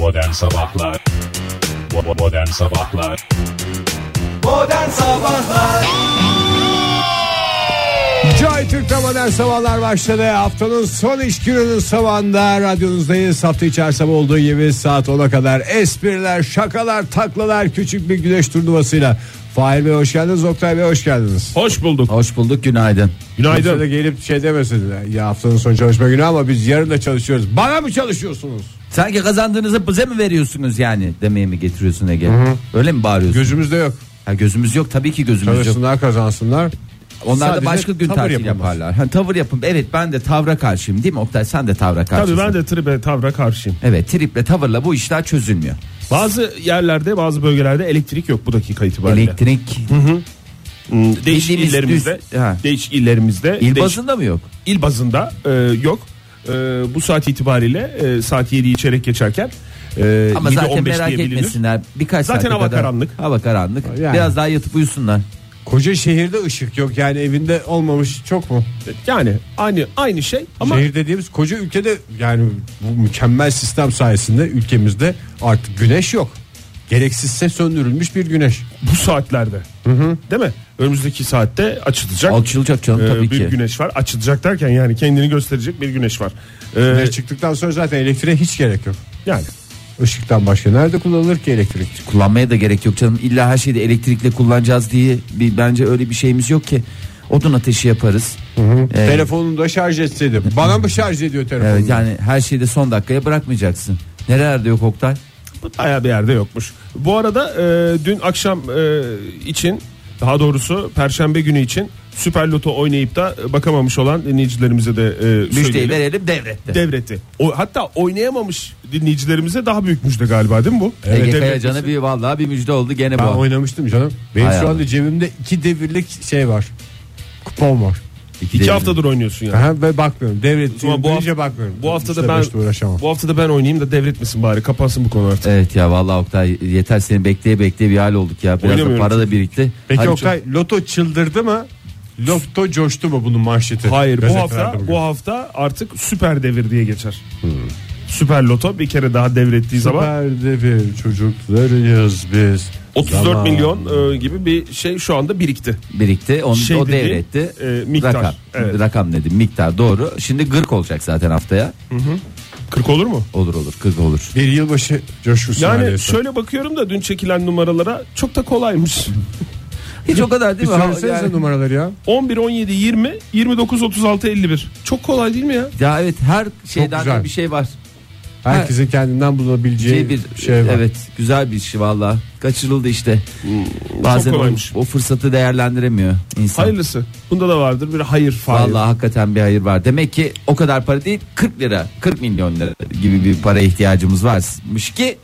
Modern Sabahlar Modern Sabahlar Modern Sabahlar Joy Türk'te modern sabahlar başladı. Haftanın son iş gününün sabahında radyonuzdayız. Hafta içerisinde olduğu gibi saat 10'a kadar espriler, şakalar, taklalar küçük bir güneş turnuvasıyla. Fahir Bey hoş geldiniz. Oktay Bey hoş geldiniz. Hoş bulduk. Hoş bulduk günaydın. Kimse de Günaydın. gelip şey demesin. Ya haftanın son çalışma günü ama biz yarın da çalışıyoruz. Bana mı çalışıyorsunuz? Sanki kazandığınızı bize mi veriyorsunuz yani demeye mi getiriyorsun Ege? Öyle mi bağırıyorsun? Gözümüzde yok. ha, gözümüz yok tabii ki gözümüz yok. Çalışsınlar kazansınlar. Onlar Sadece da başka gün tavır tatil yaparlar. Ha, tavır yapın. Evet ben de tavra karşıyım değil mi Oktay sen de tavra karşısın. Tabii ben de tribe tavra karşıyım. Evet triple tavırla bu işler çözülmüyor. Bazı yerlerde bazı bölgelerde elektrik yok bu dakika itibariyle. Elektrik Hmm, Değişik Bildiğimiz illerimizde. düz- ha. Değişik illerimizde. il değiş- bazında mı yok? il bazında e, yok. E, bu saat itibariyle e, saat 7'yi çeyrek geçerken e, Ama 7.15 zaten merak diye bilinir. etmesinler. Birkaç Zaten saate hava kadar- karanlık. Hava karanlık. Yani. Biraz daha yatıp uyusunlar. Koca şehirde ışık yok. Yani evinde olmamış çok mu? Yani aynı aynı şey ama Şehir dediğimiz koca ülkede yani bu mükemmel sistem sayesinde ülkemizde artık güneş yok. Gereksizse söndürülmüş bir güneş. bu saatlerde. Değil mi? Önümüzdeki saatte açılacak. Açılacak canım e, tabii bir ki. güneş var. Açılacak derken yani kendini gösterecek bir güneş var. E, Güneş çıktıktan sonra zaten elektriğe hiç gerek yok. yani Işıktan başka nerede kullanılır ki elektrik? Kullanmaya da gerek yok canım. İlla her şeyi de elektrikle kullanacağız diye bir bence öyle bir şeyimiz yok ki. Odun ateşi yaparız. Ee, Telefonunu da şarj etseydi. Bana mı şarj ediyor telefonu? Evet yani her şeyi de son dakikaya bırakmayacaksın. Nerelerde yok Oktay? Bayağı bir yerde yokmuş. Bu arada e, dün akşam e, için daha doğrusu perşembe günü için Süper Loto oynayıp da bakamamış olan dinleyicilerimize de e, Müjdeyi verelim devrette. Devretti. O, hatta oynayamamış dinleyicilerimize daha büyük müjde galiba değil mi bu? Ege Devretmesi. Kayacan'a bir vallahi bir müjde oldu gene Ben bu. oynamıştım canım. Benim Hay şu Allah. anda cebimde iki devirlik şey var. Kupon var. İki haftadır oynuyorsun yani. Aha, ben bakmıyorum. Devret. O zaman bu hafta- bakmıyorum. Bu hafta da İşte ben bu hafta da ben oynayayım da devretmesin bari kapansın bu konu artık. Evet ya vallahi Oktay yeter seni bekleye bekleye bir hal olduk ya. Biraz da para da birikti. Peki Hadi Okay loto çıldırdı mı? Loto coştu mu bunun manşeti? Hayır bu hafta bugün. bu hafta artık süper devir diye geçer. Süper Loto bir kere daha devrettiği zaman Süper devir çocuklarıyız biz. 34 Zaman. milyon e, gibi bir şey şu anda birikti. birikti. Onu, Şey o dediğin, devretti. e, miktar. Rakam. Evet. Rakam dedim miktar doğru. Şimdi gırk olacak zaten haftaya. 40 olur mu? Olur olur 40 olur. Bir yılbaşı coşkusu Yani neredeyse. şöyle bakıyorum da dün çekilen numaralara çok da kolaymış. Hiç o kadar bir değil mi? söylesenize Yani- numaraları ya. 11 17 20 29 36 51. Çok kolay değil mi ya? Ya evet her şeyden güzel. de bir şey var. Herkesin kendinden bulabileceği Şey bir şey var. evet güzel bir şey valla. Kaçırıldı işte. Bazen o, kolaymış. o fırsatı değerlendiremiyor insan. Hayırlısı. Bunda da vardır bir hayır fail. Vallahi hakikaten bir hayır var. Demek ki o kadar para değil 40 lira 40 milyon lira gibi bir para ihtiyacımız varmış ki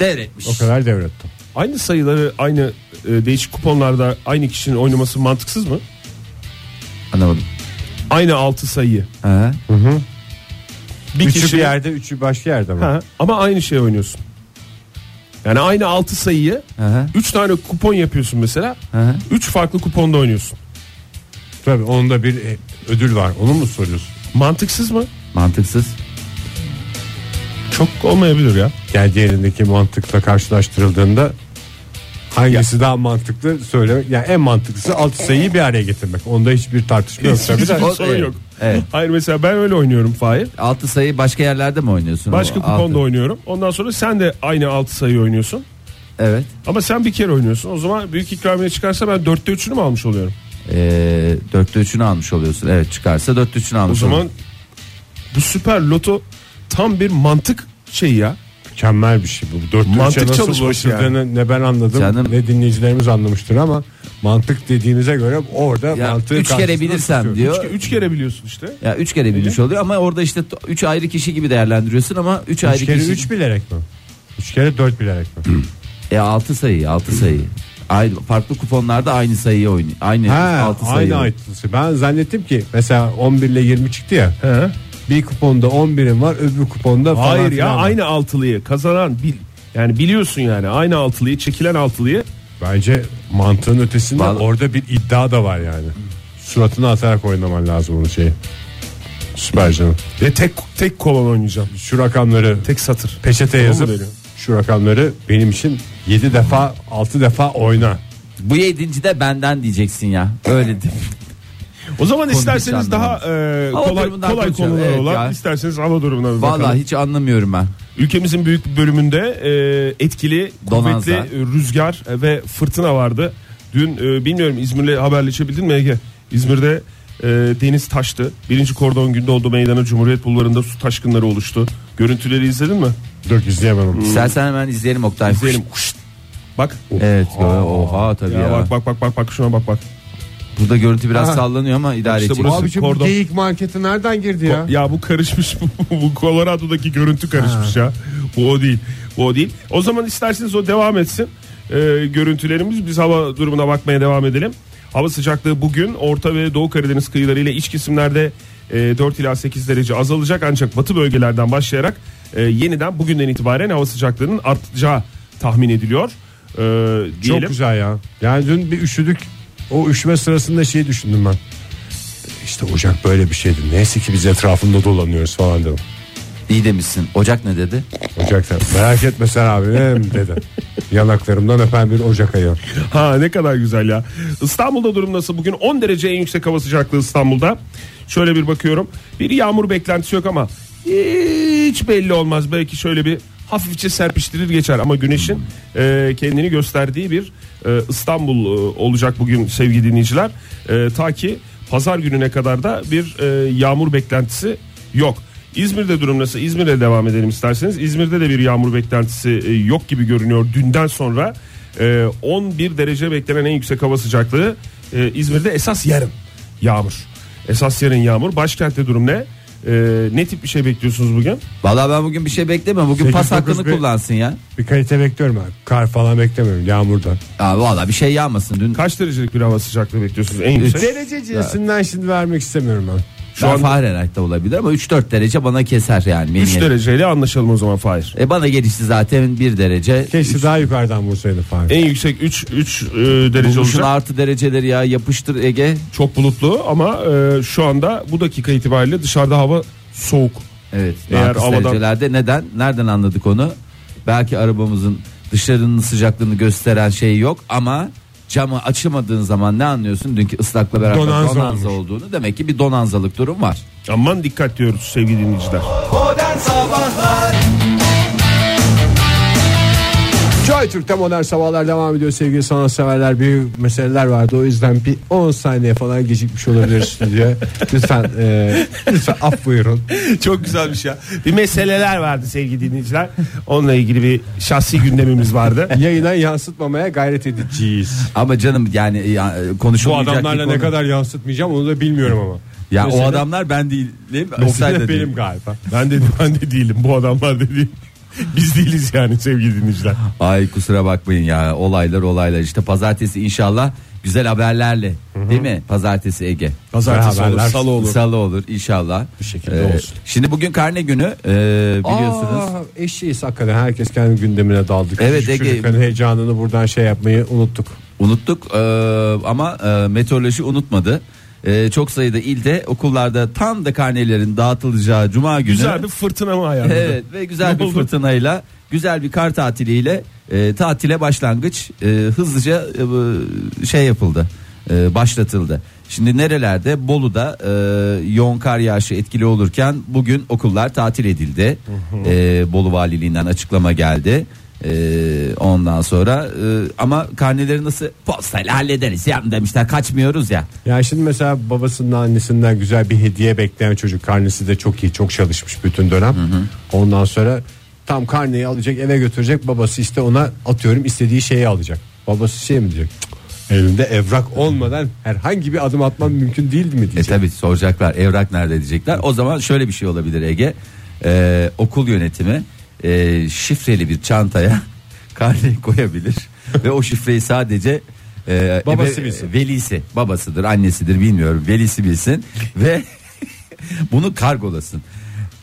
devretmiş. O kadar devrettim. Aynı sayıları aynı e, değişik kuponlarda aynı kişinin oynaması mantıksız mı? Anlamadım. Aynı 6 sayıyı. Ha. Bir üçü kişi bir yerde, üçü başka yerde mi? Ha, ama aynı şey oynuyorsun. Yani aynı 6 sayıyı Aha. 3 tane kupon yapıyorsun mesela. Aha. 3 farklı kuponda oynuyorsun. Tabii onda bir e, ödül var. Onu mu soruyorsun? Mantıksız mı? Mantıksız. Çok olmayabilir ya. Yani diğerindeki mantıkla karşılaştırıldığında hangisi daha mantıklı söylemek. Yani en mantıklısı altı sayıyı bir araya getirmek. Onda hiçbir tartışma yok. Hiçbir O- sorun evet, yok. evet. Hayır mesela ben öyle oynuyorum Fahir. Altı sayı başka yerlerde mi oynuyorsun? Başka O kuponda altı? oynuyorum. Ondan sonra sen de aynı 6 sayı oynuyorsun. Evet. Ama sen bir kere oynuyorsun. O zaman büyük ikramiye çıkarsa ben 4'te 3'ünü mü almış oluyorum? Ee, dörtte üçünü almış oluyorsun. Evet çıkarsa dörtte üçünü O almış zaman oluyorsun. bu süper loto tam bir mantık şeyi ya. Mükemmel bir şey bu. Dört Mantık nasıl çalışması ulaşıldığını ne ben anladım Canım. ne dinleyicilerimiz anlamıştır ama mantık dediğinize göre orada Ya, mantığı üç kere karşısında bilirsem diyor. 3 kere biliyorsun işte. Ya üç kere bilmiş oluyor ama orada işte t- üç ayrı kişi gibi değerlendiriyorsun ama üç, ayrı Üç kere kişi. üç bilerek mi? Üç kere dört bilerek mi? E altı sayı altı sayı. Aynı, farklı kuponlarda aynı sayıyı oynuyor. Aynı ha, altı sayı. aynı ayetlısı. Ben zannettim ki mesela 11 ile 20 çıktı ya. He. Bir kuponda 11'in var öbür kuponda falan Hayır ya filan var. aynı altılıyı kazanan bil yani biliyorsun yani aynı altılıyı çekilen altılıyı Bence mantığın ötesinde Vallahi- orada bir iddia da var yani. Suratını atarak oynaman lazım onu şey. Süper canım. Ve tek tek kolon oynayacağım. Şu rakamları Tek satır. mı yazıp şu rakamları benim için 7 defa 6 defa oyna. Bu yedinci de benden diyeceksin ya. Öyle de. O zaman Konuyu isterseniz daha e, Hava kolay durumundan kolay konuşalım. konular Evet olan ya. isterseniz hava durumuna bir bakalım. Vallahi hiç anlamıyorum ben. Ülkemizin büyük bir bölümünde e, etkili, Donanza. kuvvetli e, rüzgar ve fırtına vardı. Dün e, bilmiyorum İzmir'le haberleşebildin mi Ege? İzmir'de e, deniz taştı. Birinci kordon günde oldu meydana Cumhuriyet Bulvarı'nda su taşkınları oluştu. Görüntüleri izledin mi? Dur izleyemem onu. İstersen hemen izleyelim Oktay. İzleyelim. Bak. Evet. Oha tabii ya. Ya, bak bak bak bak bak şuna bak bak. Burada görüntü biraz Ha. sallanıyor ama idare İşte edecek. burası- kordon. bu geyik marketi nereden girdi ya? Ya bu karışmış bu Colorado'daki görüntü karışmış ya. Bu o değil. Bu o değil. O zaman isterseniz o devam etsin. Ee, görüntülerimiz biz hava durumuna bakmaya devam edelim. Hava sıcaklığı bugün Orta ve Doğu Karadeniz kıyıları ile iç kesimlerde e, 4 ila 8 derece azalacak ancak batı bölgelerden başlayarak e, yeniden bugünden itibaren hava sıcaklığının artacağı tahmin ediliyor. Ee, diyelim. Çok güzel ya. Yani dün bir üşüdük. O üşüme sırasında şey düşündüm ben. İşte Ocak böyle bir şeydi. Neyse ki biz etrafında dolanıyoruz falan dedim. İyi demişsin. Ocak ne dedi? Ocakta. Merak etme sen abi ne dedi. Yanaklarımdan öpen bir Ocak ayı. Ha ne kadar güzel ya. İstanbul'da durum nasıl? Bugün 10 derece en yüksek hava sıcaklığı İstanbul'da. Şöyle bir bakıyorum. Bir yağmur beklentisi yok ama hiç belli olmaz. Belki şöyle bir hafifçe serpiştirir geçer ama güneşin e, kendini gösterdiği bir e, İstanbul e, olacak bugün sevgili dinleyiciler. E, ta ki pazar gününe kadar da bir e, yağmur beklentisi yok. İzmir'de durum nasıl? İzmir'e devam edelim isterseniz. İzmir'de de bir yağmur beklentisi e, yok gibi görünüyor dünden sonra. E, 11 derece beklenen en yüksek hava sıcaklığı e, İzmir'de esas yarın yağmur. Esas yarın yağmur. Başkentte durum ne? E, ne tip bir şey bekliyorsunuz bugün? Vallahi ben bugün bir şey beklemiyorum. Bugün Sekiz, pas dokuz, hakkını bir- kullansın ya. Bir kalite bekliyorum ben. Kar falan beklemiyorum yağmurdan. Aa, vallahi bir şey yağmasın. Dün Kaç derecelik bir hava sıcaklığı bekliyorsunuz en yüksek? Derece cinsinden şimdi vermek istemiyorum ben. Şu Şu an Fahrenheit'te olabilir ama 3-4 derece bana keser yani. 3 Benim- dereceyle anlaşalım o zaman Fahir. E bana gelişti zaten 1 derece. Keşke daha yukarıdan vursaydı falan. En yüksek 3 3 derece Bulmuşun olacak. artı dereceleri ya yapıştır Ege. Çok bulutlu ama e, şu anda bu dakika itibariyle dışarıda hava soğuk. Evet. Eğer Eğer havadan- derecelerde neden? Nereden anladık onu? Belki arabamızın dışarının sıcaklığını gösteren şey yok ama camı açamadığın zaman ne anlıyorsun? Dünkü ıslakla beraber Donanza donanza, olduğunu. Demek ki bir donanzalık durum var. Aman dikkat diyoruz sevgili dinleyiciler. Modern Sabahlar Joy Türk'te modern sabahlar devam ediyor sevgili sanatseverler. Büyük meseleler vardı o yüzden bir 10 saniye falan gecikmiş olabilir stüdyoya. Lütfen, e, lütfen af buyurun. Çok güzelmiş ya. Bir meseleler vardı sevgili dinleyiciler. Onunla ilgili bir şahsi gündemimiz vardı. Yayına yansıtmamaya gayret edeceğiz. Ama canım yani ya, Bu konuşulmayacak adamlarla bir ne konu. kadar yansıtmayacağım onu da bilmiyorum ama. Ya Mesele- o adamlar ben değilim. Oktay Mesele da değil. benim galiba. Ben de ben de değilim. Bu adamlar da değil. Biz değiliz yani sevgili dinleyiciler. Ay kusura bakmayın ya olaylar olaylar işte pazartesi inşallah güzel haberlerle değil mi pazartesi Ege Pazartesi olur, Haberler. salı olur. Salı olur inşallah Bir şekilde olsun. Şimdi bugün karne günü e, biliyorsunuz Aa, eşeğiz hakikaten herkes kendi gündemine daldı. Evet, Küçük Ege- çocukların heyecanını buradan şey yapmayı unuttuk. unuttuk e, ama e, meteoroloji unutmadı. E, çok sayıda ilde okullarda tam da karnelerin dağıtılacağı cuma günü Güzel bir fırtına mı ayarladı? Evet ve güzel Ne bir oldu? fırtınayla güzel bir kar tatiliyle e, tatile başlangıç e, hızlıca e, şey yapıldı e, başlatıldı. Şimdi nerelerde Bolu'da e, yoğun kar yağışı etkili olurken bugün okullar tatil edildi. E, Bolu Valiliğinden açıklama geldi. E, ondan sonra e, ama karneleri nasıl postayla hallederiz ya demişler kaçmıyoruz ya. Yani şimdi mesela babasının annesinden güzel bir hediye bekleyen çocuk karnesi de çok iyi çok çalışmış bütün dönem. Ondan sonra tam karneyi alacak eve götürecek babası işte ona atıyorum istediği şeyi alacak. Babası şey mi diyecek? "Cık, Elinde evrak olmadan herhangi bir adım atman mümkün değildi mi E diyecek. tabi soracaklar evrak nerede diyecekler. O zaman şöyle bir şey olabilir Ege. Ee, okul yönetimi e, şifreli bir çantaya karneyi koyabilir ve o şifreyi sadece e, Babası ebe- bilsin. velisi babasıdır annesidir bilmiyorum velisi bilsin ve bunu kargolasın.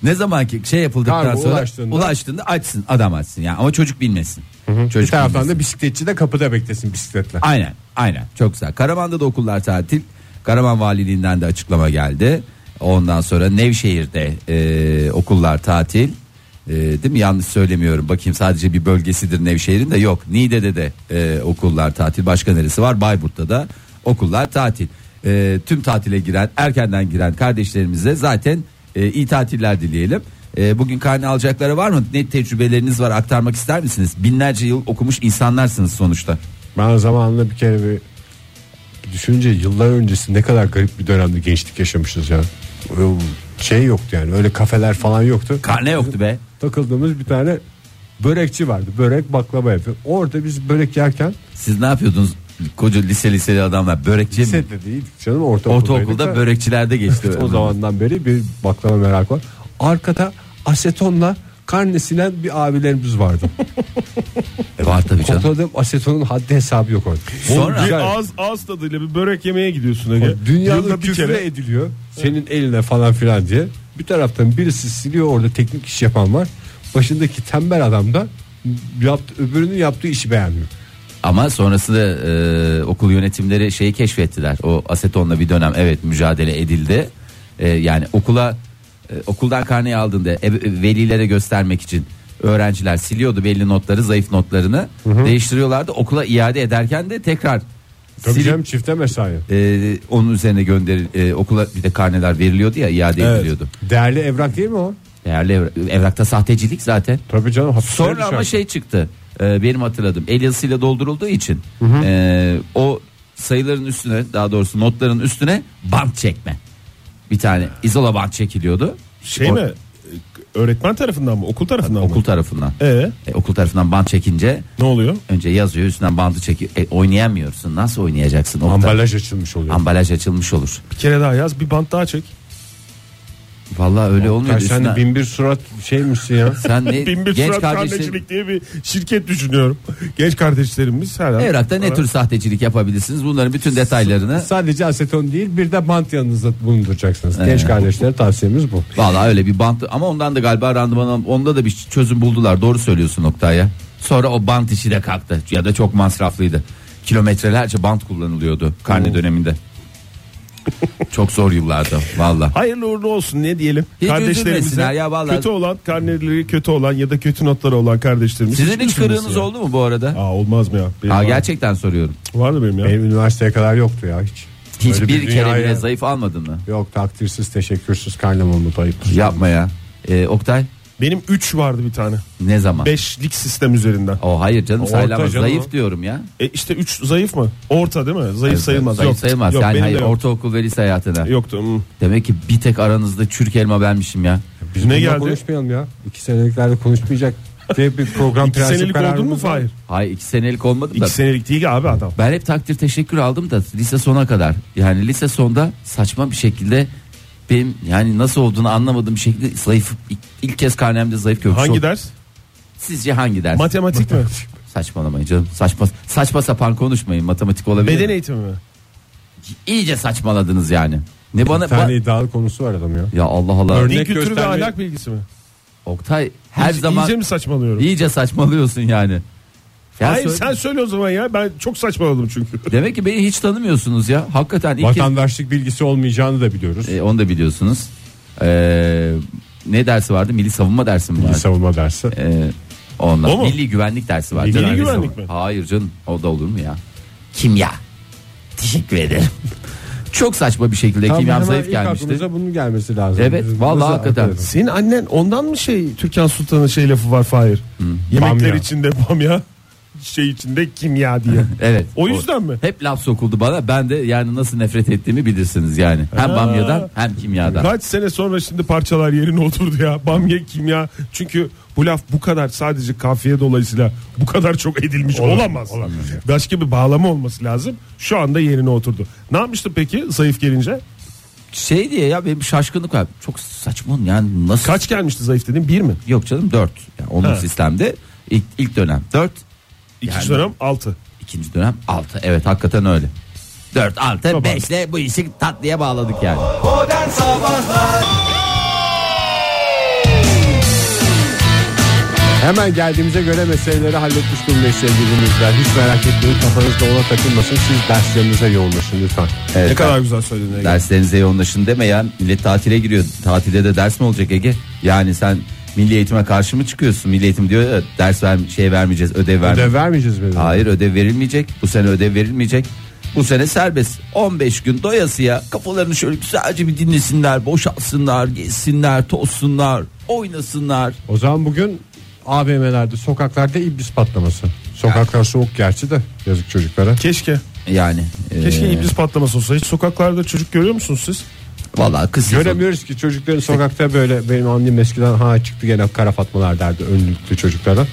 Ne zaman ki şey yapıldıktan Kargo sonra ulaştığında- ulaştığında açsın adam açsın yani ama çocuk bilmesin. Bir Çocuk taraftan bilmesin. da bisikletçi de kapıda beklesin bisikletle. Aynen aynen çok güzel. Karaman'da da okullar tatil. Karaman Valiliğinden de açıklama geldi. Ondan sonra Nevşehir'de e, okullar tatil. E, değil mi? Yanlış söylemiyorum. Bakayım sadece bir bölgesidir Nevşehir'in de yok. Niğde'de de e, okullar tatil. Başka neresi var? Bayburt'ta da okullar tatil. E, tüm tatile giren, erkenden giren kardeşlerimize zaten e, iyi tatiller dileyelim. E, bugün karne alacakları var mı? Ne tecrübeleriniz var aktarmak ister misiniz? Binlerce yıl okumuş insanlarsınız sonuçta. Ben zamanında bir kere bir düşününce yıllar öncesi ne kadar garip bir dönemde gençlik yaşamışız ya. Şey yoktu yani öyle kafeler falan yoktu. Karne yoktu be. Takıldığımız bir tane börekçi vardı. Börek baklava yapıyor. Orada biz börek yerken Siz ne yapıyordunuz? Koca lise liseli adamlar börekçi mi? lisede değil canım ortaokuldaydık Ortaokulda da börekçilerde geçti. o zamandan beri bir baklava merak var. Arkada asetonla karne silen bir abilerimiz vardı. E, var tabii canım. Kontrol asetonun haddi hesabı yok orada. Sonra- bir ağız, ağız tadıyla bir börek yemeye gidiyorsun Ege. Dünyanın Yılda bir kere. ediliyor. Senin eline falan filan diye. Bir taraftan birisi siliyor orada teknik iş yapan var. Başındaki tembel adam da yaptı, öbürünün yaptığı işi beğenmiyor. Ama sonrasında e, okul yönetimleri şeyi keşfettiler. O asetonla bir dönem evet mücadele edildi. E, yani okula e, okuldan karneyi aldığında ev- velilere göstermek için öğrenciler siliyordu belli notları, zayıf notlarını değiştiriyorlardı. Okula iade ederken de tekrar Tabii silip canım çifte mesai. e, onun üzerine gönderil e, okula bir de karneler veriliyordu ya iade Evet. ediliyordu. Değerli evrak değil mi o? Değerli evra- evrakta sahtecilik zaten. Tabii canım. Sonra ama düşer. şey çıktı. Ee, benim hatırladığım el yazısıyla doldurulduğu için e, o sayıların üstüne daha doğrusu notların üstüne bant çekme. Bir tane izola bant çekiliyordu. Şey O- mi? Öğretmen tarafından mı? Okul tarafından Okul mı? tarafından. Ee, E, okul tarafından bant çekince ne oluyor? önce yazıyor üstünden bandı çekiyor. E, oynayamıyorsun. Nasıl oynayacaksın? Orada Ambalaj açılmış oluyor. ambalaj açılmış olur. Bir kere daha yaz bir bant daha çek. Vallahi öyle olmuyor. Sen Üstüne- bin bir surat şeymişsin ya. Sen ne Bin bir genç surat kardeşlerim karnecilik diye bir şirket düşünüyorum. Genç kardeşlerimiz her an. Evrakta ne tür sahtecilik yapabilirsiniz? Bunların bütün detaylarını Sadece aseton değil bir de bant yanınızda bulunduracaksınız. Ee. Genç kardeşlere tavsiyemiz bu. Vallahi öyle bir bant ama ondan da galiba randıman onda da bir çözüm buldular. Doğru söylüyorsun Oktay'a. Sonra o bant işi de kalktı ya da çok masraflıydı. Kilometrelerce bant kullanılıyordu karne döneminde. çok zor yıllardı valla. Hayırlı uğurlu olsun ne diyelim. Hiç Kardeşlerimize üzülmesinler ya vallahi. kötü olan karneleri kötü olan ya da kötü notları olan kardeşlerimiz. Sizin hiç üzülmesin kırığınız ya. oldu mu bu arada? Aa olmaz mı ya? Benim Ha var. gerçekten soruyorum. Vardı benim ya. Benim üniversiteye kadar yoktu ya hiç. Hiçbir bir kere dünyaya- bile zayıf almadın mı? Yok takdirsiz teşekkürsüz karnem olmadı. Yapma ya. Ee, Oktay Benim 3 vardı bir tane. ne zaman? 5'lik sistem üzerinden. O hayır canım Orta sayılamaz. canım Zayıf o. diyorum ya. E işte 3 zayıf mı? Orta değil mi? Zayıf sayılmaz. Zayıf yok. sayılmaz. Yok, yani benim de hayır yok. ortaokul ve lise hayatına. Yoktu. hmm. Demek ki bir tek aranızda çürük elma benmişim ya. Biz Ne geldi? konuşmayalım ya. İki seneliklerde konuşmayacak diye bir program İki prensip senelik oldun mu kararımız var. Fahir? Hayır iki senelik olmadı da. İki senelik değil abi adam. Ben hep takdir teşekkür aldım da lise sona kadar. Yani lise sonda saçma bir şekilde benim yani nasıl olduğunu anlamadığım bir şekilde zayıf ilk, ilk kez karnemde zayıf köprüsü. Hangi oldu. ders? Sizce hangi ders? Matematik mi? Saçmalamayın canım. Saçma saçma sapan konuşmayın. Matematik olabilir. Beden mi? eğitimi mi? İyice saçmaladınız yani. Ne bana Bir tane ba- iddialı konusu var adam ya. ya Allah Allah. Örnek Din kültürü ve göstermeyi- ahlak bilgisi mi? Oktay her İyice- zaman İyice mi saçmalıyorum? iyice saçmalıyorsun yani. Ya Hayır söyle- sen söyle o zaman ya. Ben çok saçmaladım çünkü. Demek ki beni hiç tanımıyorsunuz ya. Hakikaten ilk Vatandaşlık bilgisi olmayacağını da biliyoruz. E, onu da biliyorsunuz. Ee, ne dersi vardı? Milli savunma dersi mi Milli vardı? savunma dersi. Ee, ondan. O mu? Milli güvenlik dersi vardı. Milli Milli güvenlik mi? Hayır canım o da olur mu ya? Kimya. Teşekkür ederim. Çok saçma bir şekilde Tam kimyam hemen zayıf ilk gelmişti. aklımıza bunun gelmesi lazım. Evet, Biz- vallahi hakikaten. hakikaten. Senin annen ondan mı şey Türkan Sultan'ın şey lafı var Fahir? Yemekler Bamya. içinde bamya şey içinde kimya diye. Evet. O yüzden mi? Hep laf sokuldu bana. Ben de yani nasıl nefret ettiğimi bilirsiniz yani. Hem Ha. bamyadan hem kimyadan. Kaç sene sonra şimdi parçalar yerine oturdu ya. Bamya kimya. Çünkü bu laf bu kadar sadece kafiye dolayısıyla bu kadar çok edilmiş olamaz. Başka bir bağlama olması lazım. Şu anda yerine oturdu. Ne yapmıştı peki zayıf gelince? Şey diye ya benim şaşkınlık var. Çok saçma yani nasıl? Kaç gelmişti zayıf dedim? Bir mi? Yok canım dört. Yani onun Ha. sistemde ilk, ilk dönem dört. İkinci Yani- dönem altı. İkinci dönem 6. Evet hakikaten öyle. 4 6 Tamam. 5 ile bu işi tatlıya bağladık yani. Modern Sabahlar Hemen geldiğimize göre meseleleri halletmiş durumdayız sevgili dinleyiciler. Hiç merak etmeyin kafanızda ona takılmasın. Siz derslerinize yoğunlaşın lütfen. Evet, Ne kadar güzel söyledin Ege. Derslerinize yoğunlaşın demeyen millet tatile giriyor. Tatilde de ders mi olacak Ege? Yani sen milli eğitime karşı mı çıkıyorsun? Milli eğitim diyor ya, ders ver, şey vermeyeceğiz, ödev vermeyeceğiz. Ödev vermeyeceğiz mi? Hayır ödev verilmeyecek. Bu sene ödev verilmeyecek. Bu sene serbest. 15 gün doyasıya kafalarını şöyle güzelce bir dinlesinler, boşaltsınlar, gezsinler, tozsunlar, oynasınlar. O zaman bugün AVM'lerde sokaklarda iblis patlaması. Sokaklar soğuk gerçi de yazık çocuklara. Keşke. Yani. Keşke e, iblis patlaması olsa. Hiç sokaklarda çocuk görüyor musunuz siz? Vallahi kız Göremiyoruz ki çocukların sokakta böyle benim annem eskiden ha çıktı gene kara fatmalar derdi önlüklü çocuklara.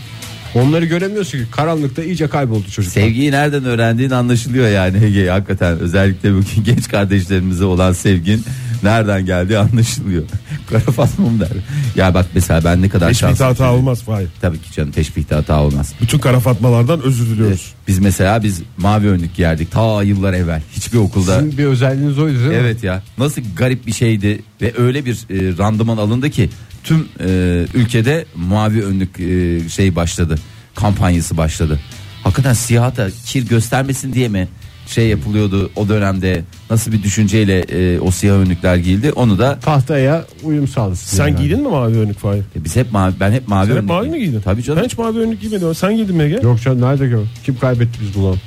Onları göremiyorsun ki karanlıkta iyice kayboldu çocuklar. Sevgiyi nereden öğrendiğin anlaşılıyor yani Ege hakikaten özellikle bugün genç kardeşlerimize olan sevgin nereden geldiği anlaşılıyor. Kara Fatma mı der? Ya bak mesela ben ne kadar Teşbihte şanslıyım. hata olmaz. Hayır. Tabii ki canım teşbihte hata olmaz. Bütün kara fatmalardan özür diliyoruz. Biz mesela biz mavi önlük giyerdik ta yıllar evvel. Hiçbir okulda Sizin bir özelliğiniz oydu değil mi? Evet ya nasıl garip bir şeydi ve öyle bir e, randıman alındı ki tüm e, ülkede mavi önlük e, şey başladı kampanyası başladı. Hakikaten siyah da kir göstermesin diye mi şey yapılıyordu o dönemde nasıl bir düşünceyle e, o siyah önlükler giyildi onu da Tahtaya uyum sağlasın. Sen yani. giydin mi mavi önlük Fahir? e, biz hep mavi ben hep mavi Sen hep önlük mavi mi giydin? Tabii canım. Ben hiç mavi önlük giymedim. Sen giydin mi Ege? Yok canım nerede gör? Kim kaybetti biz bulalım.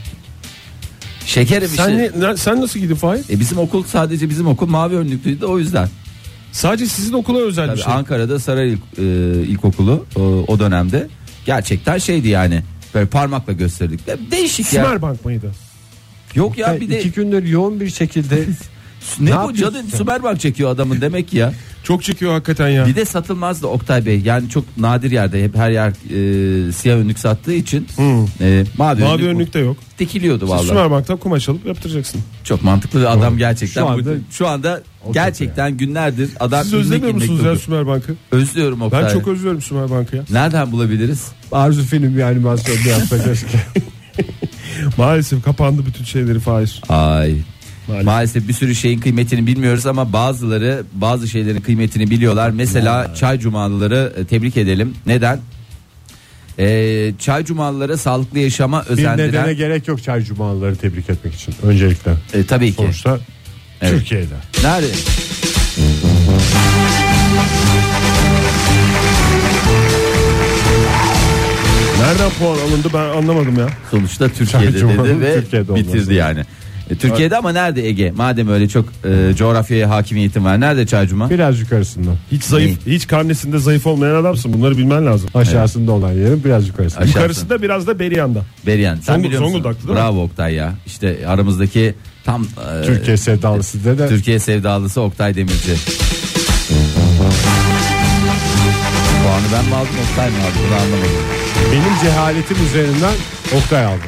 Şekerim Sen, işte. ne- sen nasıl giydin Fahir? E, bizim okul sadece bizim okul mavi önlüklüydü o yüzden. Sadece sizin okula özel Tabii bir şey. Ankara'da Saray İlk, e, İlkokulu o, o dönemde gerçekten şeydi yani. Böyle parmakla gösterdik. Değişik ya. Sümerbank mıydı? Yok ya bir de iki gündür yoğun bir şekilde ne, ne bu canın? Sümerbank çekiyor adamın demek ki ya. Çok çekiyor hakikaten ya. Bir de satılmazdı Oktay Bey. Yani çok nadir yerde hep her yer e, siyah önlük sattığı için Hmm. e, mavi, Mavi önlük, önlük de yok. dikiliyordu Siz vallahi. Sümerbank'tan kumaş alıp yaptıracaksın. Çok mantıklı bir adam gerçekten. Şu Bu- anda- şu anda gerçekten günlerdir adam Siz özlemiyor musunuz ya. Sümerbank'ı? Özlüyorum Oktay. Ben çok özlüyorum Sümerbank'ı ya. Nereden bulabiliriz? arzu film bir animasyonda yapsa keşke. Maalesef kapandı bütün şeyleri Fahir. Ay. Maalesef. Maalesef bir sürü şeyin kıymetini bilmiyoruz ama bazıları bazı şeylerin kıymetini biliyorlar. Mesela çay cumalıları e, tebrik edelim. Neden? Ee, çay cumalıları sağlıklı yaşama bir nedene özendiren gerek yok çay cumalıları tebrik etmek için öncelikle. E, tabii ki. Sonuçta Evet. Türkiye'de. Nerede? Nereden puan alındı ben anlamadım ya. Sonuçta Türkiye'de cumalı dedi ve Türkiye'de bitirdi yani. E, Türkiye'de ama nerede Ege? Madem öyle çok e, coğrafyaya hakimiyetin var. Nerede çay cuma? Biraz yukarısında. Hiç zayıf, hiç karnesinde zayıf olmayan adamsın. Bunları bilmen lazım. Aşağısında olan yerin biraz yukarısında. Aşağı- Yukarısında biraz da Beriyanda. Beriyan. Sen Zongul- biliyor musun? Zonguldak'tı değil mi? Bravo Oktay ya. İşte aramızdaki tam e, Türkiye sevdalısı de de Türkiye sevdalısı Oktay Demirci. Puanı ben mi aldım Oktay mı aldı bunu anlamadım. Benim cehaletim üzerinden Oktay aldı.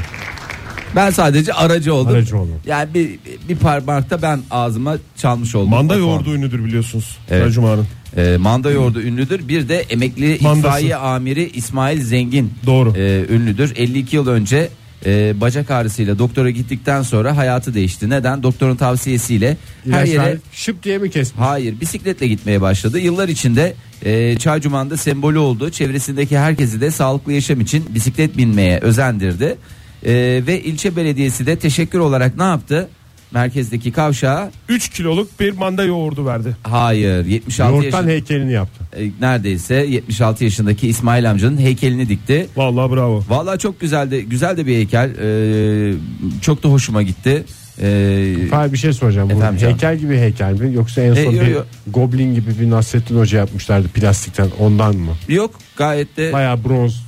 Ben sadece aracı oldum. Aracı oldum. Yani bir, bir parmakta ben ağzıma çalmış oldum. Manda yoğurdu ünlüdür biliyorsunuz. Evet. Evet. Cuma'nın. Ee, manda yoğurdu ünlüdür. Bir de emekli Mandası. itfaiye amiri İsmail Zengin Doğru. e, ünlüdür. 52 yıl önce e, bacak ağrısıyla doktora gittikten sonra hayatı değişti. Neden? Doktorun tavsiyesiyle her İlaçlar yere şıp diye mi kesmiş? Hayır bisikletle gitmeye başladı. Yıllar içinde e, Çaycuman'da sembolü oldu. Çevresindeki herkesi de sağlıklı yaşam için bisiklet binmeye özendirdi. E, ve ilçe belediyesi de teşekkür olarak ne yaptı? Merkezdeki kavşağa 3 kiloluk bir manda yoğurdu verdi. hayır 76 Yoğurttan yaşında heykelini yaptı. e, neredeyse 76 yaşındaki İsmail amcanın heykelini dikti. Vallahi bravo. Vallahi çok güzeldi. Güzel de bir heykel. E, çok da hoşuma gitti. E, Hayır bir şey soracağım. Bu Efendim canım. heykel gibi heykel mi yoksa en E, son yo, bir yo. goblin gibi bir Nasrettin Hoca yapmışlardı plastikten ondan mı? yok gayet de Bayağı bronz.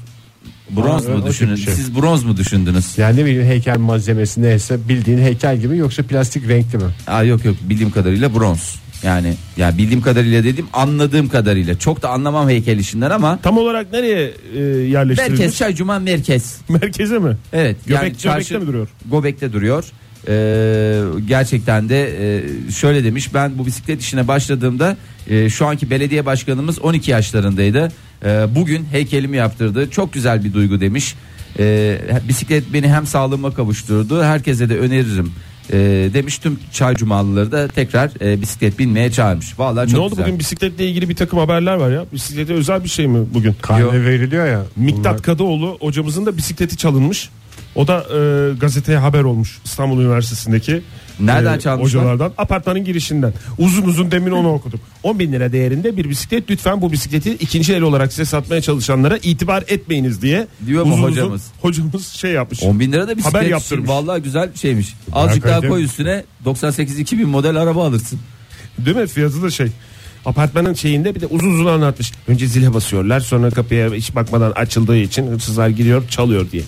Bronz Aa, o mu tip düşünün? bir şey. Siz bronz mu düşündünüz? Yani ne bileyim heykel malzemesi neyse bildiğin heykel gibi yoksa plastik renkli mi? Aa, yok yok bildiğim kadarıyla bronz. Yani ya bildiğim kadarıyla dedim anladığım kadarıyla. Çok da anlamam heykel işinden ama Tam olarak nereye e, yerleştirilmiş? Merkez Çaycuma merkez. Merkeze mi? Evet. Göbek, göbekte mi duruyor? Gobek'te duruyor. Ee, gerçekten de e, şöyle demiş ben bu bisiklet işine başladığımda e, şu anki belediye başkanımız 12 yaşlarındaydı. E, bugün heykelimi yaptırdı. Çok güzel bir duygu demiş. E, bisiklet beni hem sağlığıma kavuşturdu. Herkese de öneririm e, demiş tüm çay cumalıları da tekrar e, bisiklet binmeye çağırmış. Vallahi çok ne oldu güzel. bugün bisikletle ilgili bir takım haberler var ya. Bisiklete özel bir şey mi bugün? Karne veriliyor ya. Miktat bunlar- Kadıoğlu hocamızın da bisikleti çalınmış. O da e, gazeteye haber olmuş İstanbul Üniversitesi'ndeki Nereden çalmışlar? hocalardan apartmanın girişinden uzun uzun demin onu okudum 10 bin lira değerinde bir bisiklet lütfen bu bisikleti ikinci el olarak size satmaya çalışanlara itibar etmeyiniz diye Diyor mu uzun hocamız? uzun hocamız şey yapmış 10 bin lira da bisiklet Haber yaptırmış. vallahi güzel şeymiş. Azıcık daha koy üstüne 98 2000 model araba alırsın. Değil mi? Fiyatı da şey. Apartmanın şeyinde bir de uzun uzun anlatmış. Önce zile basıyorlar sonra kapıya hiç bakmadan açıldığı için hırsızlar giriyor çalıyor diye.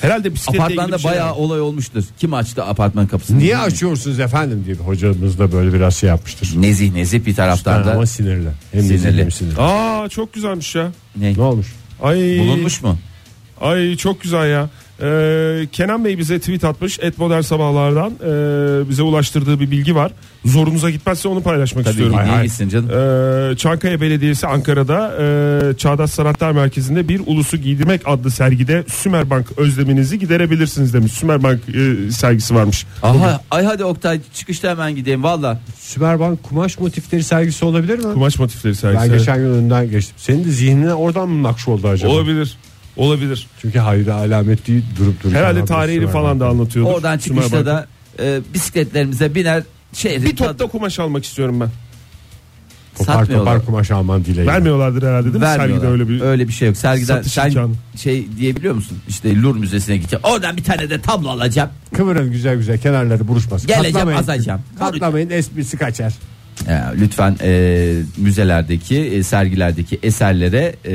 Herhalde bisikletle ilgili Apartmanda şey bayağı olay olmuştur. Kim açtı apartman kapısını? Niye açıyorsunuz efendim diye hocamız da böyle biraz şey yapmıştır. Nezih nezih bir taraftan da. Ama sinirli. Hem sinirli. Hem sinirli. Aa çok güzelmiş ya. Ne? Ne olmuş? Ay Bulunmuş mu? Ay çok güzel ya. Ee, Kenan Bey bize tweet atmış. Et modern sabahlardan ee, bize ulaştırdığı bir bilgi var. Zorunuza gitmezse onu paylaşmak Tabii istiyorum. hay. gitsin canım? Ee, Çankaya Belediyesi Ankara'da ee, Çağdaş Sanatlar Merkezi'nde bir ulusu giydirmek adlı sergide Sümerbank özleminizi giderebilirsiniz demiş. Sümerbank ee, sergisi varmış. Aha ay hadi Oktay çıkışta hemen gideyim valla. Sümerbank kumaş motifleri sergisi olabilir mi? Kumaş motifleri sergisi. Ben geçen gün önünden geçtim. Senin de zihnine oradan mı nakş oldu acaba? Olabilir. Olabilir. Çünkü hayra alamet değil durup dururken. Herhalde tarihini falan da anlatıyordur. Oradan çıkışta da e, bisikletlerimize biner şehrin bir topta tadı- kumaş almak istiyorum ben. Kopar Satmıyorlar. topar kumaş alman dileğiyle. Vermiyorlardır herhalde değil mi? Vermiyorlar. Sergide öyle bir öyle bir şey yok. Sergiden satış sen imkanı. şey diyebiliyor musun? İşte Louvre Müzesi'ne gideceğim. Oradan bir tane de tablo alacağım. Kıvırın güzel güzel kenarları buruşmasın. Geleceğim, Katlamayın. azacağım. Katlamayın esprisi kaçar. Ya, lütfen e, müzelerdeki e, sergilerdeki eserlere e,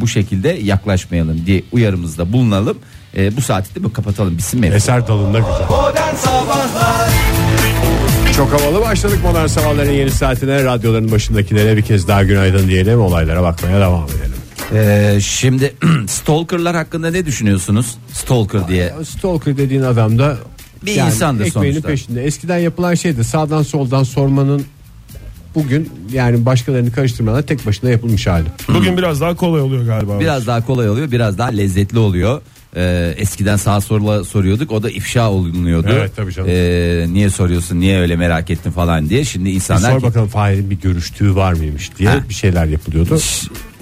bu şekilde yaklaşmayalım diye uyarımızda bulunalım. E, bu saati de bu kapatalım. Bitsin mi? Eser dalında güzel. Modern Sabahlar Çok havalı başladık modern sabahların yeni saatine. Radyoların başındakilere bir kez daha günaydın diyelim. Olaylara bakmaya devam edelim. E, şimdi stalkerlar hakkında ne düşünüyorsunuz? Stalker diye. Stalker dediğin adam da Bir insandır ekmeğinin sonuçta. peşinde. Eskiden yapılan şeydi sağdan soldan sormanın bugün yani başkalarını karıştırmadan tek başına yapılmış hali. Bugün biraz daha kolay oluyor galiba. Biraz daha kolay oluyor, biraz daha lezzetli oluyor. Ee, eskiden sağ sorula soruyorduk, o da ifşa olunuyordu. Evet, tabii canım. Ee, niye soruyorsun, niye öyle merak ettin falan diye. Şimdi Bir insanlar sor bakalım Fahir'in bir görüştüğü var mıymış diye Ha. bir şeyler yapılıyordu.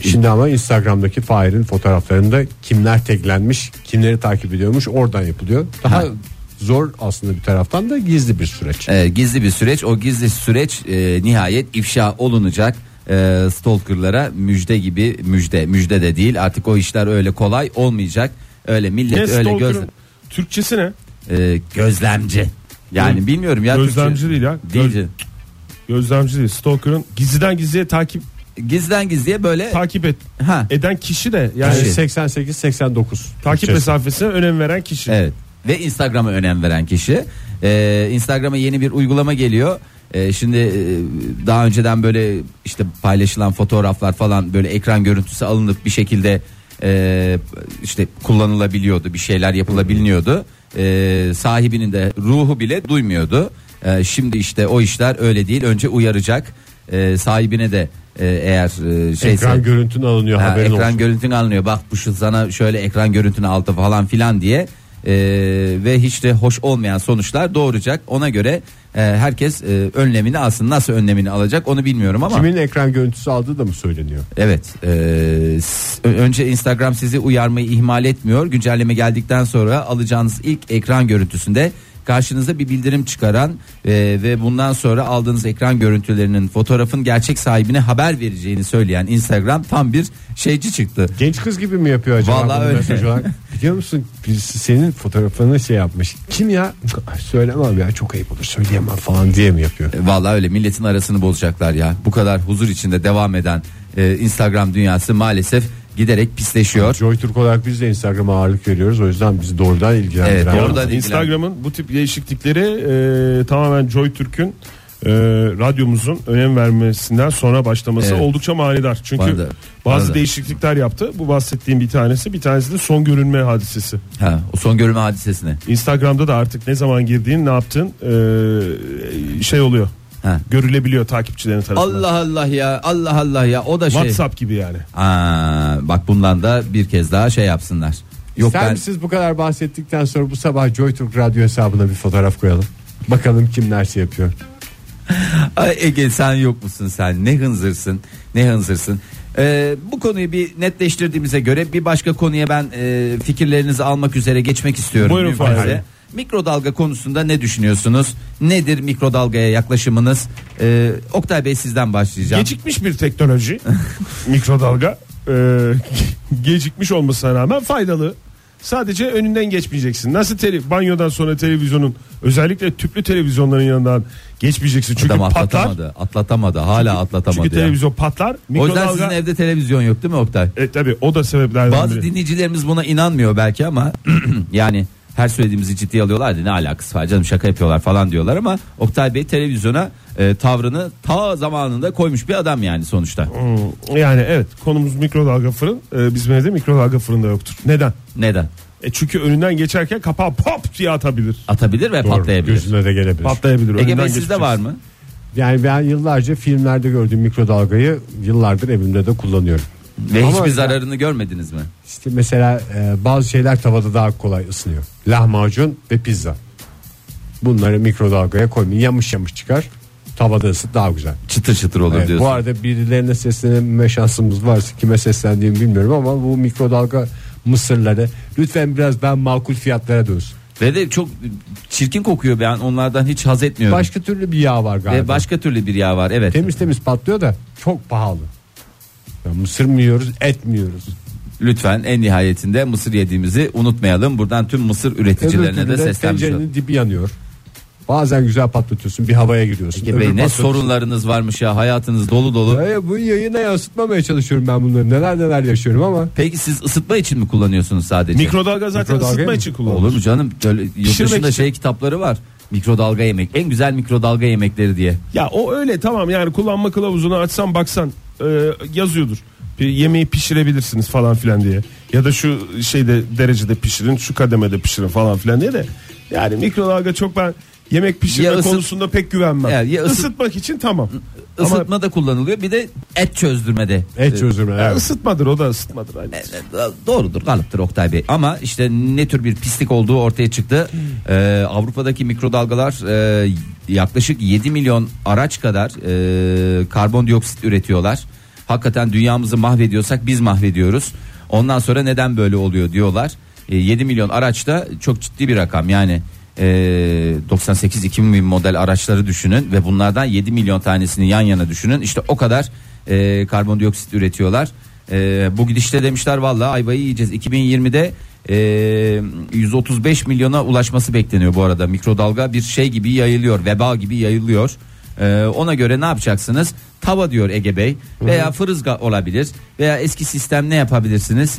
Şimdi ama Instagram'daki Fahir'in fotoğraflarında kimler teklenmiş, kimleri takip ediyormuş oradan yapılıyor. Daha Ha. Zor aslında bir taraftan da gizli bir süreç. e, gizli bir süreç, o gizli süreç e, nihayet ifşa olunacak. E, stalkerlara müjde gibi müjde, müjde de değil. Artık o işler öyle kolay olmayacak. Öyle millet Ne öyle göz stalker'ın Türkçesi ne? e, gözlemci. Yani bilmiyorum ya. Gözlemci Türkçe- değil ya. Değil. Göz- Gözlemci değil. Stalker'ın gizliden gizliye takip Gizden gizliye böyle takip et ha eden kişi de yani Yani Şey. 88-89. takip Türkçesi. mesafesine önem veren kişi. Evet. Ve Instagram'a önem veren kişi. Ee, Instagram'a yeni bir uygulama geliyor. Ee, şimdi e, daha önceden böyle işte paylaşılan fotoğraflar falan böyle ekran görüntüsü alınıp bir şekilde e, işte kullanılabiliyordu. Bir şeyler yapılabiliyordu. Ee, sahibinin de ruhu bile duymuyordu. Ee, şimdi işte o işler öyle değil. Önce uyaracak. Ee, sahibine de e, eğer e, şeyse Ekran görüntün alınıyor Ha, haberin ekran olsun. görüntün alınıyor. Bak bu şu sana şöyle ekran görüntünü aldı falan filan diye. Ee, ve hiç de hoş olmayan sonuçlar doğuracak. Ona göre e, herkes e, önlemini alsın. Nasıl önlemini alacak onu bilmiyorum ama. Kimin ekran görüntüsü aldığı da mı söyleniyor? Evet. e, s- önce Instagram sizi uyarmayı ihmal etmiyor. Güncelleme geldikten sonra alacağınız ilk ekran görüntüsünde karşınıza bir bildirim çıkaran e, ve bundan sonra aldığınız ekran görüntülerinin fotoğrafın gerçek sahibine haber vereceğini söyleyen Instagram tam bir şeyci çıktı. Genç kız gibi mi yapıyor acaba? Vallahi bunu öyle. olarak? Biliyor musun birisi senin fotoğrafını şey yapmış. Kim ya? Söylemem ya çok ayıp olur söyleyemem falan diye mi yapıyor? E, Vallahi öyle milletin arasını bozacaklar ya. Bu kadar huzur içinde devam eden e, Instagram dünyası maalesef giderek pisleşiyor. Joy Türk olarak biz de Instagram'a ağırlık veriyoruz. O yüzden bizi doğrudan ilgilendiren. Evet, ilgilen- Instagram'ın bu tip değişiklikleri e, tamamen Joy Türk'ün e, radyomuzun önem vermesinden sonra başlaması Evet. oldukça manidar. Çünkü da- bazı da. değişiklikler yaptı. Bu bahsettiğim bir tanesi. Bir tanesi de son görünme hadisesi. Ha, o son görülme hadisesine. Instagram'da da artık ne zaman girdiğin ne yaptığın e, şey oluyor. Ha. Görülebiliyor takipçilerin tarafından. Allah Allah ya Allah Allah ya o da şey. WhatsApp gibi yani. Aa, bak bundan da bir kez daha şey yapsınlar. Yok İster ben misiniz bu kadar bahsettikten sonra bu sabah JoyTürk radyo hesabına bir fotoğraf koyalım. Bakalım kimler şey yapıyor. Ay Ege sen yok musun sen ne hınzırsın ne hınzırsın. Ee, bu konuyu bir netleştirdiğimize göre bir başka konuya ben e, fikirlerinizi almak üzere geçmek istiyorum. Buyurun Müfahise. Mikrodalga konusunda ne düşünüyorsunuz? Nedir mikrodalgaya yaklaşımınız? Ee, Oktay Bey sizden başlayacağım. Gecikmiş bir teknoloji mikrodalga Ee, gecikmiş olmasına rağmen faydalı. Sadece önünden geçmeyeceksin. Nasıl tele, banyodan sonra televizyonun özellikle tüplü televizyonların yanından geçmeyeceksin. Çünkü Adam patlar. atlatamadı, atlatamadı, hala atlatamadı. Çünkü ya. televizyon patlar. O yüzden sizin evde televizyon yok değil mi Oktay? E tabi o da sebeplerden Bazı biri. dinleyicilerimiz buna inanmıyor belki ama yani her söylediğimizi ciddiye alıyorlar ne alakası var canım şaka yapıyorlar falan diyorlar ama Oktay Bey televizyona e, tavrını ta zamanında koymuş bir adam yani sonuçta. Hmm, Yani evet konumuz mikrodalga fırın. Ee, bizim evde mikrodalga fırında yoktur. Neden? Neden? E çünkü önünden geçerken kapağı pop diye atabilir. Atabilir ve Doğru, patlayabilir. Gözüne de gelebilir. Patlayabilir. Ege Bey sizde var mı? Yani ben yıllarca filmlerde gördüğüm mikrodalgayı yıllardır evimde de kullanıyorum. Ve Ama hiçbir zararını görmediniz mi? İşte mesela e, bazı şeyler tavada daha kolay ısınıyor. Lahmacun ve pizza. Bunları mikrodalgaya koymayın. Yamış yamış çıkar. Tavada ısıt daha güzel. Çıtır çıtır olur Evet, diyorsun. bu arada birilerine seslenme şansımız varsa kime seslendiğimi bilmiyorum ama bu mikrodalga mısırları lütfen biraz daha makul fiyatlara dönsün. Ve de çok çirkin kokuyor ben onlardan hiç haz etmiyorum. Başka türlü bir yağ var galiba. Ve başka türlü bir yağ var evet. Temiz temiz patlıyor da çok pahalı. Ya mısır mı yiyoruz et mi yiyoruz? Lütfen en nihayetinde mısır yediğimizi unutmayalım. Buradan tüm mısır üreticilerine de de seslenmiş olalım. tencerenin dibi yanıyor. Bazen güzel patlatıyorsun bir havaya giriyorsun. Ege Bey ne sorunlarınız varmış ya hayatınız dolu dolu. Ya bu yayına yansıtmamaya çalışıyorum ben bunları. Neler neler yaşıyorum ama Peki siz ısıtma için mi kullanıyorsunuz sadece? Mikrodalga zaten Mikrodalga ısıtma mı? için kullanılır. Olur mu canım? Böyle yurt Pişirmek dışında için. şey kitapları var. Mikrodalga yemek. En güzel mikrodalga yemekleri diye. Ya o öyle tamam yani kullanma kılavuzunu açsan baksan e, yazıyordur. Bir yemeği pişirebilirsiniz falan filan diye. Ya da şu şeyde derecede pişirin, şu kademede pişirin falan filan diye de. Yani mikrodalga çok ben yemek pişirme Ya ısıt- konusunda pek güvenmem. Ya- ya ısıt- Isıtmak için tamam. Isıtma da kullanılıyor. Bir de et çözdürmede. et çözümü. ya evet. ısıtmadır o da ısıtmadır. Hani. Doğrudur kalıptır Oktay Bey ama işte ne tür bir pislik olduğu ortaya çıktı. Ee, Avrupa'daki mikrodalgalar e, yaklaşık 7 milyon araç kadar e, karbondioksit üretiyorlar. Hakikaten dünyamızı mahvediyorsak biz mahvediyoruz. Ondan sonra neden böyle oluyor diyorlar. E, 7 milyon araç da çok ciddi bir rakam yani. E, 98-2000 model araçları düşünün ve bunlardan 7 milyon tanesini yan yana düşünün. İşte o kadar e, karbondioksit üretiyorlar. E, bu gidişte demişler vallahi ayvayı yiyeceğiz. 2020'de e, 135 milyona ulaşması bekleniyor bu arada. Mikrodalga bir şey gibi yayılıyor, veba gibi yayılıyor. E, ona göre ne yapacaksınız? Tava diyor Ege Bey veya fırızga olabilir veya eski sistem ne yapabilirsiniz?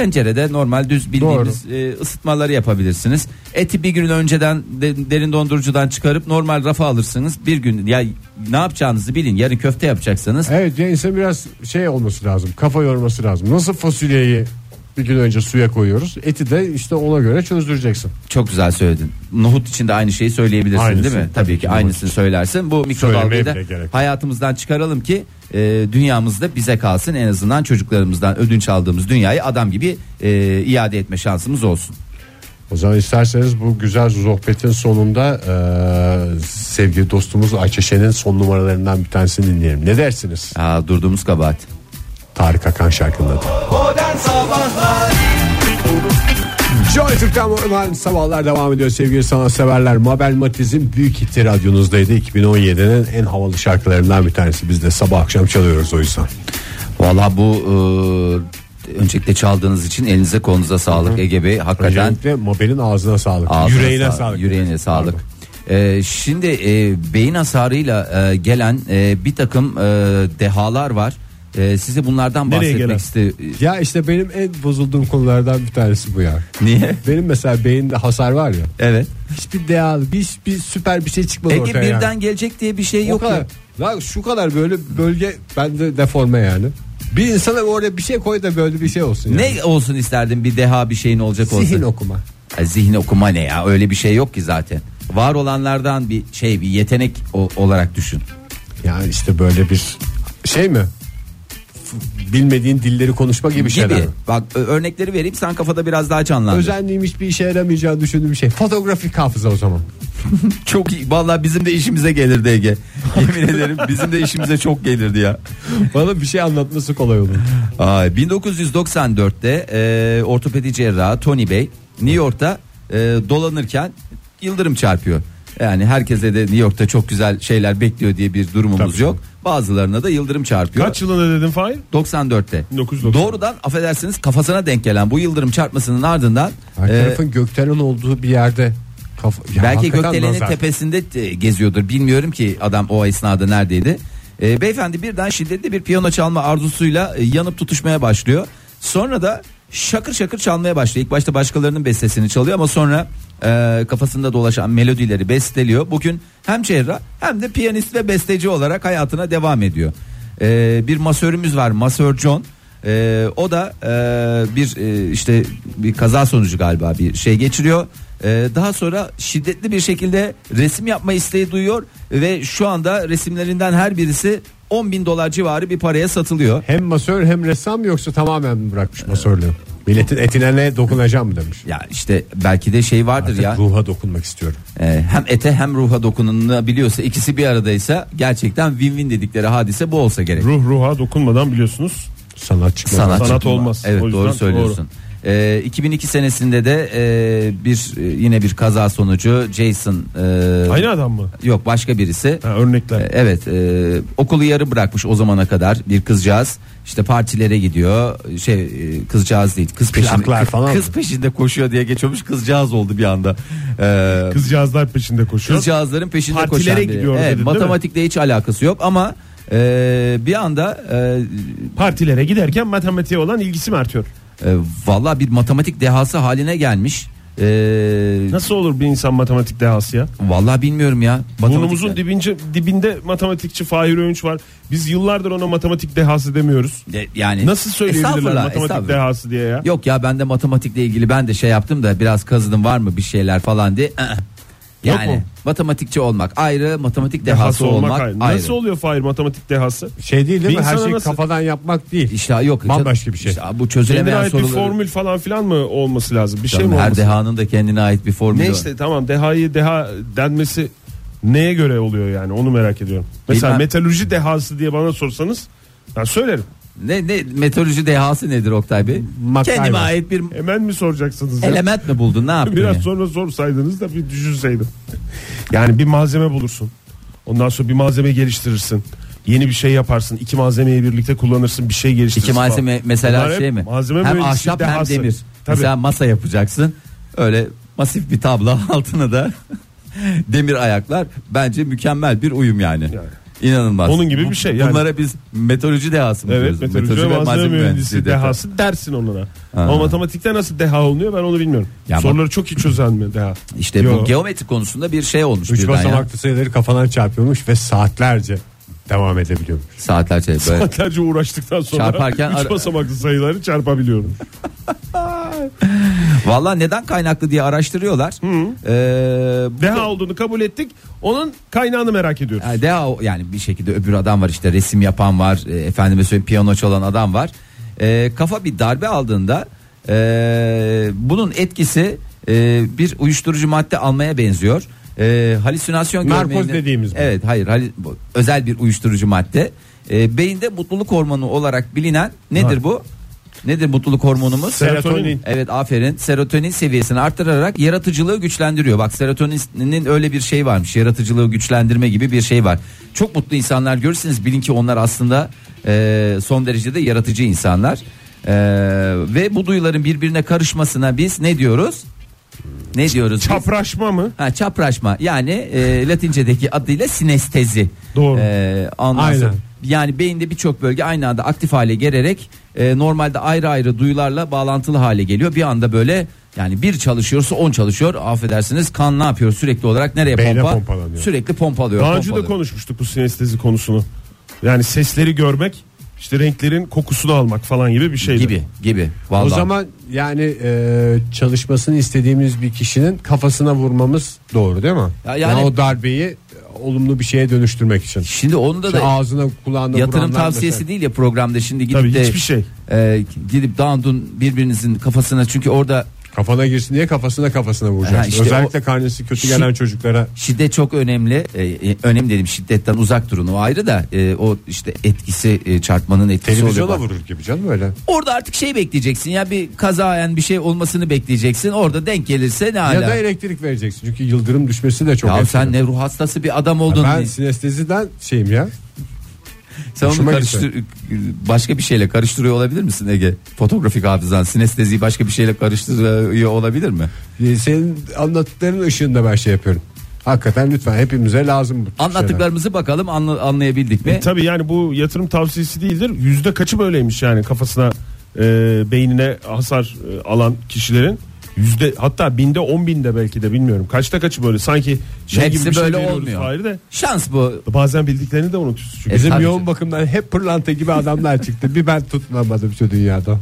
Tencerede normal düz bildiğimiz e, ısıtmaları yapabilirsiniz. Eti bir gün önceden de- derin dondurucudan çıkarıp normal rafa alırsınız. Bir gün ya ne yapacağınızı bilin. Yarın köfte yapacaksanız Evet ya insan biraz şey olması lazım. Kafa yorması lazım. Nasıl fasulyeyi bir gün önce suya koyuyoruz. Eti de işte ona göre çözdüreceksin. Çok güzel söyledin. Nohut için de aynı şeyi söyleyebilirsin Aynısı, değil mi? tabii Tabii, ki aynısını söylersin. Bu mikrodalgayı da hayatımızdan çıkaralım ki e, dünyamızda bize kalsın. En azından çocuklarımızdan ödünç aldığımız dünyayı adam gibi e, iade etme şansımız olsun. O zaman isterseniz bu güzel sohbetin sonunda eee, sevgili dostumuz Ayça Şen'in son numaralarından bir tanesini dinleyelim. Ne dersiniz? Aa, durduğumuz kabahat. Tarık Akan şarkının adı. Joy Türk'ten modern sabahlar devam ediyor sevgili sanatseverler. Mabel Matiz'in büyük hiti radyonuzdaydı. 2017'nin en havalı şarkılarından bir tanesi. Biz de sabah akşam çalıyoruz o yüzden. Valla bu e, öncelikle çaldığınız için elinize kolunuza sağlık Ege Bey. Hakikaten Öncelikle Mabel'in ağzına sağlık. Ağzına yüreğine sağ- sağlık. Yüreğine sağlık. Pardon. Ee, şimdi e, beyin hasarıyla e, gelen e, bir takım e, dehalar var. E, size bunlardan Nereye bahsetmek gelen? istiyorum. Ya işte benim en bozulduğum konulardan bir tanesi bu ya. Niye? Benim mesela beyinde hasar var ya. Evet. Hiçbir değal, hiçbir süper bir şey çıkmadı Ege ortaya. birden yani. gelecek diye bir şey o yok kadar. ya. Lan şu kadar böyle bölge bende deforme yani. Bir insana oraya bir şey koy da böyle bir şey olsun. Yani. Ne olsun isterdin bir deha bir şeyin olacak olsa. Zihin okuma. Ha, zihin okuma ne ya öyle bir şey yok ki zaten. Var olanlardan bir şey bir yetenek o- olarak düşün. Yani işte böyle bir şey mi? Bilmediğin dilleri konuşma gibi şeyler. gibi. Bak örnekleri vereyim sen kafada biraz daha canlandır. Özenliğim hiçbir işe yaramayacağını düşündüğüm şey. Fotoğrafik hafıza o zaman. Çok iyi. Vallahi bizim de işimize gelirdi Ege. Yemin ederim bizim de işimize çok gelirdi ya. Bana bir şey anlatması kolay olur. Ay, 1994'te e, ortopedi cerrahı Tony Bey New York'ta e, dolanırken yıldırım çarpıyor. Yani herkese de New York'ta çok güzel şeyler bekliyor diye bir durumumuz Tabii yok. Bazılarına da yıldırım çarpıyor. Kaç yılında dedin Fahir? 94'te. 1990. Doğrudan affedersiniz kafasına denk gelen bu yıldırım çarpmasının ardından Her e, tarafın gökdelen olduğu bir yerde kafa, Ya belki hakikaten gökdelenin nazar. tepesinde e, geziyordur. Bilmiyorum ki adam o esnada neredeydi. E, beyefendi birden şiddetli bir piyano çalma arzusuyla e, yanıp tutuşmaya başlıyor. Sonra da şakır şakır çalmaya başlıyor. İlk başta başkalarının bestesini çalıyor ama sonra e, kafasında dolaşan melodileri besteliyor. Bugün hem cerrah hem de piyanist ve besteci olarak hayatına devam ediyor. E, bir masörümüz var Masör John. E, o da e, bir e, işte bir kaza sonucu galiba bir şey geçiriyor. E, daha sonra şiddetli bir şekilde resim yapma isteği duyuyor ve şu anda resimlerinden her birisi 10 bin dolar civarı bir paraya satılıyor. Hem masör hem ressam yoksa tamamen mi bırakmış masörlüğü? Milletin etine ne dokunacağım demiş. Ya işte belki de şey vardır Artık ya. ruha dokunmak istiyorum. e, hem ete hem ruha dokunulabiliyorsa ikisi bir aradaysa gerçekten win-win dedikleri hadise bu olsa gerek. Ruh ruha dokunmadan biliyorsunuz. Sanat çıkmaz. Sanat, Sanat çıkma. olmaz. Evet O yüzden doğru söylüyorsun. Ee, 2002 senesinde de e, bir e, yine bir kaza sonucu Jason e, Aynı adam mı? yok başka birisi Ha, örnekler. E, Evet e, okulu yarı bırakmış o zamana kadar bir kızcağız işte partilere gidiyor şey e, kızcağız değil kız peşinde, Plaklar falan kız mı? peşinde koşuyor diye geçiyormuş kızcağız oldu bir anda. E, Kızcağızlar peşinde koşuyor. kızcağızların peşinde Partilere koşan biri. gidiyor Evet, dedin, değil mi? matematikle hiç alakası yok ama e, bir anda e, Partilere giderken matematiğe olan ilgisi mi artıyor? E, valla bir matematik dehası haline gelmiş. E, Nasıl olur bir insan matematik dehası ya? Vallahi bilmiyorum ya. Burnumuzun dibince, dibinde matematikçi Fahir Öğünç var. Biz yıllardır ona matematik dehası demiyoruz. De- yani Nasıl söyleyebilirler matematik dehası diye ya? Yok ya ben de matematikle ilgili ben de şey yaptım da biraz kazıdım var mı bir şeyler falan diye. Aa. Yok Yani mu? matematikçi olmak ayrı, matematik dehası, olmak, ayrı. ayrı. Nasıl oluyor Fahir matematik dehası? Şey değil değil Bir mi? Her insana şeyi nasıl- kafadan yapmak değil. İşte yok. Bambaşka bir şey. İşte bu Kendine çözülemeyen ait bir soruları. formül falan filan mı olması lazım? Bir şey Canım, mi her olması dehanın da kendine ait bir formülü Ne var. işte tamam dehayı deha denmesi neye göre oluyor yani onu merak ediyorum. Mesela Bilmem. metalürji dehası diye bana sorsanız ben söylerim. Ne, ne meteoroloji dehası nedir Oktay Bey? MacGyver. Kendime ait bir Hemen mi soracaksınız? ya? element mi buldun ne yaptın Biraz ya? sonra sorsaydınız da bir düşünseydim. Yani bir malzeme bulursun. Ondan sonra bir malzeme geliştirirsin. Yeni bir şey yaparsın. İki malzemeyi birlikte kullanırsın. Bir şey geliştirirsin. İki malzeme falan. mesela Bunlar hep şey mi? Malzeme hem mühendisliği ahşap hem dehası. demir. Tabii. Mesela masa yapacaksın. Öyle masif bir tablo altına da demir ayaklar bence mükemmel bir uyum yani. Yani. İnanılmaz. Onun gibi bir şey yani. Bunlara biz meteoroloji dehası mı Evet diyoruz? meteoroloji ve malzeme mühendisi de- dehası dersin onlara. Ha. Ama matematikte nasıl deha olunuyor ben onu bilmiyorum. Ya Soruları çok iyi çözen mi deha? İşte Yo. bu geometri konusunda bir şey olmuş Üç basamaklı sayıları kafadan çarpıyormuş ve saatlerce devam edebiliyormuş. Saatlerce böyle. Saatlerce uğraştıktan sonra Çarparken üç basamaklı sayıları çarpabiliyorum. Valla neden kaynaklı diye araştırıyorlar. Ee, Deha olduğunu kabul ettik. Onun kaynağını merak ediyoruz. Yani deha yani bir şekilde öbür adam var işte resim yapan var e, efendime söyleyeyim piyano çalan adam var. E, kafa bir darbe aldığında e, bunun etkisi e, bir uyuşturucu madde almaya benziyor. E, halüsinasyon Narkoz görmeyi- dediğimiz mi? Evet hayır bu özel bir uyuşturucu madde. E, beyinde mutluluk hormonu olarak bilinen nedir Ha. bu? Nedir mutluluk hormonumuz? Serotonin. Evet aferin. Serotonin seviyesini arttırarak yaratıcılığı güçlendiriyor. Bak serotoninin öyle bir şey varmış. Yaratıcılığı güçlendirme gibi bir şey var. Çok mutlu insanlar görürseniz bilin ki onlar aslında e, son derecede yaratıcı insanlar. E, ve bu duyuların birbirine karışmasına biz ne diyoruz? Ne diyoruz? biz? Çapraşma mı? Ha, çapraşma yani e, Latincedeki adıyla sinestezi. Doğru. E, Aynen. yani beyinde birçok bölge aynı anda aktif hale gelerek e, normalde ayrı ayrı duyularla bağlantılı hale geliyor. Bir anda böyle yani bir çalışıyorsa on çalışıyor. Affedersiniz kan ne yapıyor sürekli olarak nereye Beyne pompa? pompalanıyor. Sürekli pompalıyor. Daha önce de pompalıyor. konuşmuştuk bu sinestezi konusunu. Yani sesleri görmek, işte renklerin kokusunu almak falan gibi bir şeydi. gibi gibi. Vallahi. O zaman yani e, çalışmasını istediğimiz bir kişinin kafasına vurmamız doğru değil mi? Ya yani, yani- o darbeyi olumlu bir şeye dönüştürmek için. Şimdi onda da ağzına kulağına yatırım tavsiyesi mesela. değil ya programda şimdi gidip Tabii de hiçbir şey. e, gidip down birbirinizin kafasına çünkü orada Kafana girsin diye kafasına kafasına vuracaksın. Ha, işte Özellikle o- karnesi kötü gelen çocuklara şiddet çok önemli. E, e, önemli dedim şiddetten uzak durun o ayrı da e, o işte etkisi e, çarpmanın etkisi televizyona oluyor. vurur gibi canım öyle. Orada artık şey bekleyeceksin ya bir kazayen bir şey olmasını bekleyeceksin. Orada denk gelirse ne Ya hala. da elektrik vereceksin. Çünkü yıldırım düşmesi de çok Ya etkili. sen ne ruh hastası bir adam oldun. Ben sinesteziden şeyim ya. Sen onu hoşuma karıştır, başka bir şeyle karıştırıyor olabilir misin Ege? Fotoğrafik hafızan sinesteziyi başka bir şeyle karıştırıyor olabilir mi? Ee, Senin anlattıkların ışığında ben şey yapıyorum. Hakikaten lütfen hepimize lazım bu tür şeyler. Anlattıklarımızı bakalım anla- anlayabildik mi? E, tabii yani bu yatırım tavsiyesi değildir. Yüzde kaçı böyleymiş yani kafasına e, beynine hasar e, alan kişilerin. Yüzde hatta binde on binde belki de bilmiyorum. Kaçta kaçı böyle sanki şey Hepsi gibi bir şey böyle veriyoruz olmuyor. Fahir de. Şans bu. Bazen bildiklerini de unutuyorsun çünkü. E, Bizim tabii yoğun canım. bakımdan hep pırlanta gibi adamlar çıktı. Bir ben tutunamadım şu dünyada.